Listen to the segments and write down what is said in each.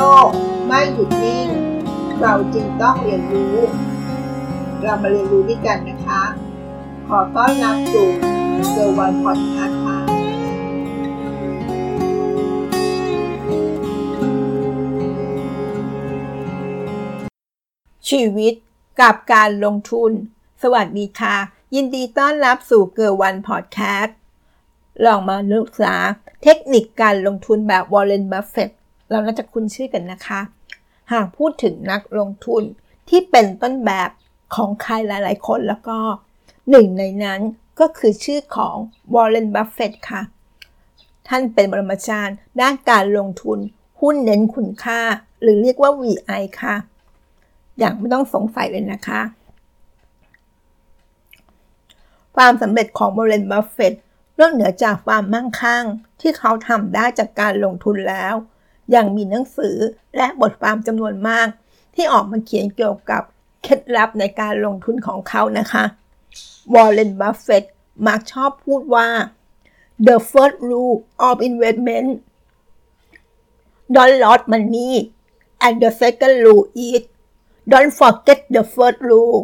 โลก ไม่หยุดนิ่ง เราจึงต้องเรียนรู้ เรามาเรียนรู้ด้วยกันนะคะ ขอต้อนรับสู่เกอร์วันพอดแคสต์ค่ะชีวิตกับการลงทุน สวัสดีค่ะ ยินดีต้อนรับสู่เกอร์วันพอดแคสต์ลองมาศึกษาเทคนิคการลงทุนแบบวอร์เรนบัฟเฟตต์ เราน่าจะคุ้นชื่อกันนะคะ หากพูดถึงนักลงทุนที่เป็นต้นแบบของใครหลาย ๆ คนแล้วก็หนึ่งในนั้นก็คือชื่อของวอร์เรนบัฟเฟตต์ค่ะ ท่านเป็นบรมาจารย์ด้านการลงทุนหุ้นเน้นคุณค่า หรือเรียกว่า VI ค่ะ อย่างไม่ต้องสงสัยเลยนะคะ ความสำเร็จของวอร์เรนบัฟเฟตต์นอกเหนือจากความมั่งคั่งที่เขาทำได้จากการลงทุนแล้ว ยังมีหนังสือและบทความจำนวนมาก ที่ออกมาเขียนเกี่ยวกับเคล็ดลับในการลงทุนของเขานะคะวอร์เรนบัฟเฟตต์มักชอบพูดว่า the first rule of investment don't lose money and the second rule is don't forget the first rule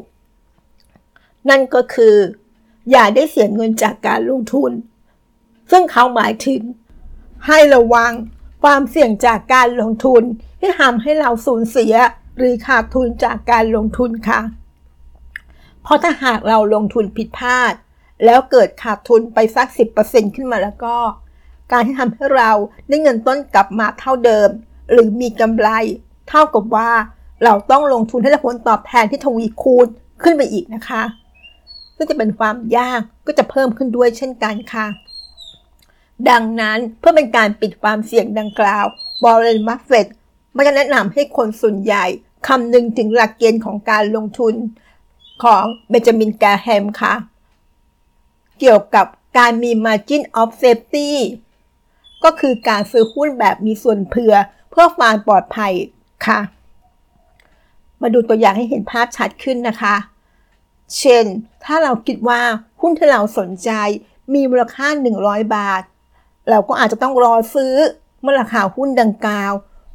นั่นก็คือ อย่าได้เสียเงินจากการลงทุน ซึ่งเขาหมายถึง ให้ระวัง ความเสี่ยงจากการลงทุนที่ทำให้เราสูญเสีย หรือขาดทุนจากการลงทุนค่ะ เพราะถ้าหากเราลงทุนผิดพลาด แล้วเกิดขาดทุนไปสัก 10%ขึ้นมาแล้วก็ การที่ทำให้เราได้เงินต้นกลับมาเท่าเดิม หรือมีกำไร เท่ากับว่าเราต้องลงทุนให้ได้ผลตอบแทนที่ทวีคูณขึ้นไปอีกนะคะซึ่งจะเป็นความยากก็จะเพิ่มขึ้นด้วยเช่นกันค่ะ ดังนั้นเพื่อเป็นการปิดความเสี่ยงดังกล่าวบอลเลนมัฟเฟตมันจะแนะนำให้คนส่วนใหญ่คำนึงถึงหลักเกณฑ์ของการลงทุนของเบนจามินแกแฮมค่ะ เกี่ยวกับการมี margin of safety ก็คือการซื้อหุ้นแบบมีส่วนเผื่อเพื่อความปลอดภัยค่ะ มาดูตัวอย่างให้เห็นภาพชัดขึ้นนะคะ เช่น ถ้าเราคิดว่าหุ้นที่เราสนใจมีมูลค่า 100 บาท เราก็อาจจะต้องรอซื้อเมื่อราคาหุ้นดังกล่าว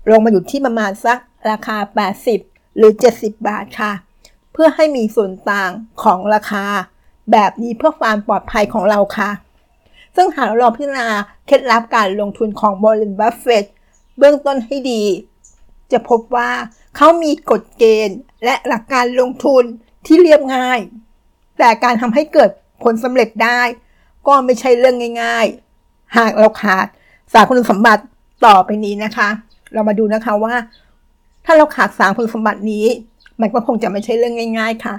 ลงมาอยู่ที่ประมาณสักราคา 80 หรือ 70 บาทค่ะ เพื่อให้มีส่วนต่างของราคา แบบนี้เพื่อความปลอดภัยของเราค่ะ ซึ่งหากเราพิจารณาเคล็ดลับการลงทุนของบริษัทบัฟเฟตเบื้องต้นให้ดี จะพบว่าเขามีกฎเกณฑ์และหลักการลงทุนที่เรียบง่าย แต่การทำให้เกิดผลสำเร็จได้ ก็ไม่ใช่เรื่องง่ายๆ หากเราขาดสารคุณสมบัติต่อไปนี้นะคะ เรามาดูนะคะว่า ถ้าเราขาดสารคุณสมบัตินี้ มันก็คงจะไม่ใช่เรื่องง่าย ๆค่ะ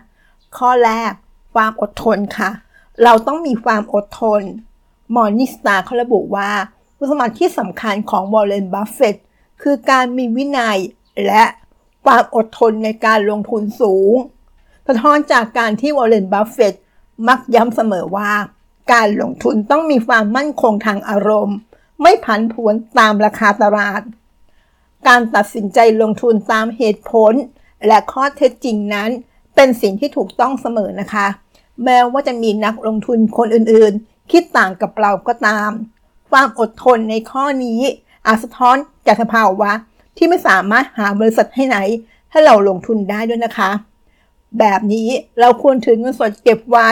ข้อแรกความอดทนค่ะ เราต้องมีความอดทน Morningstar เขาระบุว่าคุณสมบัติที่สำคัญของวอร์เรนบัฟเฟตต์คือการมีวินัยและความอดทนในการลงทุนสูง สะท้อนจากการที่วอร์เรนบัฟเฟตต์มักย้ำเสมอว่า การลงทุนต้องมีความมั่นคงทางอารมณ์ ไม่ผันผวนตามราคาตลาด การตัดสินใจลงทุนตามเหตุผล และข้อเท็จจริงนั้น เป็นสิ่งที่ถูกต้องเสมอนะคะ แม้ว่าจะมีนักลงทุนคนอื่นๆ คิดต่างกับเราก็ตาม ความอดทนในข้อนี้ อาจสะท้อนจากสภาวะที่ไม่สามารถหาบริษัทให้ไหน ให้เราลงทุนได้ด้วยนะคะ แบบนี้เราควรถือเงินสดเก็บไว้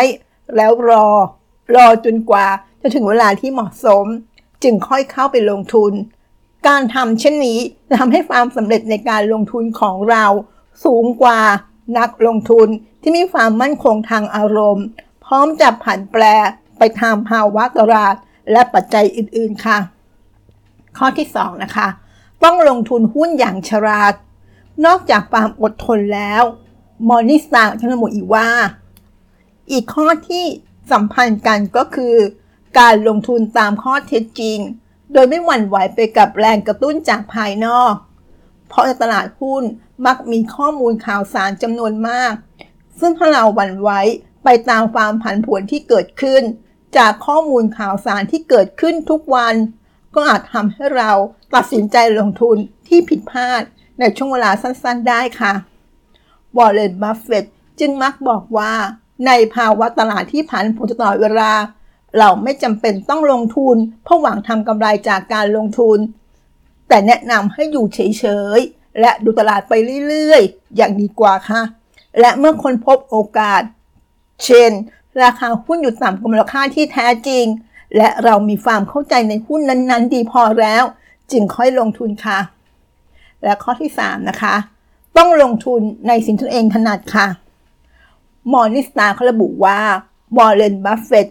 แล้วรอ รอจนกว่าจะถึงเวลาที่เหมาะสม จึงค่อยเข้าไปลงทุน การทำเช่นนี้จะทำให้ความสำเร็จในการลงทุนของเรา สูงกว่านักลงทุนที่มีความมั่นคงทางอารมณ์ พร้อมจะผันแปรไปตามภาวะตลาดและปัจจัยอื่นๆค่ะ ข้อที่ 2 นะคะ ต้องลงทุนหุ้นอย่างฉลาด นอกจากความอดทนแล้ว มอนิสตาทั้งหมอีกว่า อีกข้อที่ สัมพันธ์กันก็คือ การลงทุนตามข้อเท็จจริง โดยไม่หวั่นไหวไปกับแรงกระตุ้นจากภายนอก เพราะในตลาดหุ้นมักมีข้อมูลข่าวสารจำนวนมาก ซึ่งถ้าเราหวั่นไหวไปตามความผันผวนที่เกิดขึ้น จากข้อมูลข่าวสารที่เกิดขึ้นทุกวัน ก็อาจทำให้เราตัดสินใจลงทุนที่ผิดพลาดในช่วงเวลาสั้นๆ ได้ค่ะวอร์เรนบัฟเฟตต์จึงมักบอกว่า ในภาวะตลาดที่ผันผวนตลอดเวลา เราไม่จำเป็นต้องลงทุนเพื่อหวังทำกำไรจากการลงทุน แต่แนะนำให้อยู่เฉยๆ และดูตลาดไปเรื่อยๆ อย่างดีกว่าค่ะ และเมื่อค้นพบโอกาส เช่น ราคาหุ้นอยู่ต่ำกว่ามูลค่าที่แท้จริง และเรามีความเข้าใจในหุ้นนั้นๆ ดีพอแล้ว จึงค่อยลงทุนค่ะ และข้อที่ 3 นะคะ ต้องลงทุนในสิ่งที่ตนเองถนัดค่ะ Morningstar เขาระบุว่าวอร์เรนบัฟเฟตต์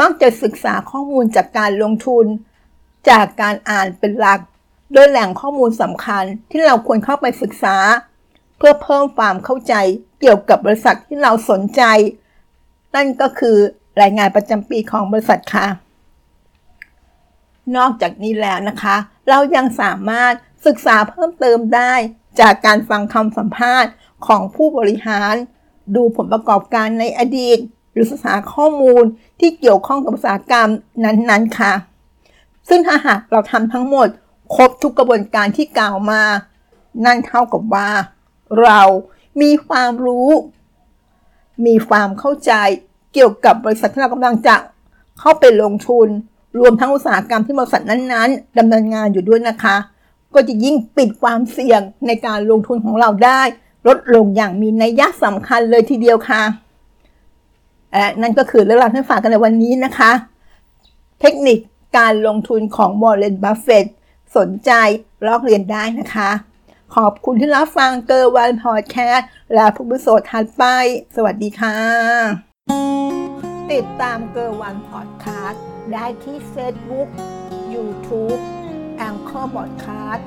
มักจะศึกษาข้อมูลจากการลงทุน จากการอ่านเป็นหลัก โดยแหล่งข้อมูลสำคัญที่เราควรเข้าไปศึกษา เพื่อเพิ่มความเข้าใจเกี่ยวกับบริษัทที่เราสนใจ นั่นก็คือรายงานประจำปีของบริษัทค่ะ นอกจากนี้แล้วนะคะ เรายังสามารถศึกษาเพิ่มเติมได้จากการฟังคำสัมภาษณ์ของผู้บริหาร ดูผลประกอบการในอดีต หรือศึกษาข้อมูลที่เกี่ยวข้องกับอุตสาหกรรมนั้นๆค่ะ ซึ่งถ้าหากเราทำทั้งหมด ครบทุกกระบวนการที่กล่าวมา นั่นเท่ากับว่า เรามีความรู้ มีความเข้าใจเกี่ยวกับบริษัทที่เรากำลังจะเข้าไปลงทุน รวมทั้งอุตสาหกรรมที่บริษัทนั้นๆดำเนินงานอยู่ด้วยนะคะ ก็จะยิ่งปิดความเสี่ยงในการลงทุนของเราได้ ลดลงอย่างมีนัยยะสำคัญเลยทีเดียวค่ะนั่นก็คือเรื่องราวที่ฝากกันในวันนี้นะคะ เทคนิคการลงทุนของวอร์เรนบัฟเฟตต์สนใจลอกเลียนได้นะคะ ขอบคุณที่รับฟังเกอร์วันพอดแคสต์และพบ episode ถัดไป สวัสดีค่ะ ติดตามเกอร์วันพอดแคสต์ได้ที่ Facebook YouTube Anchor พอดแคสต์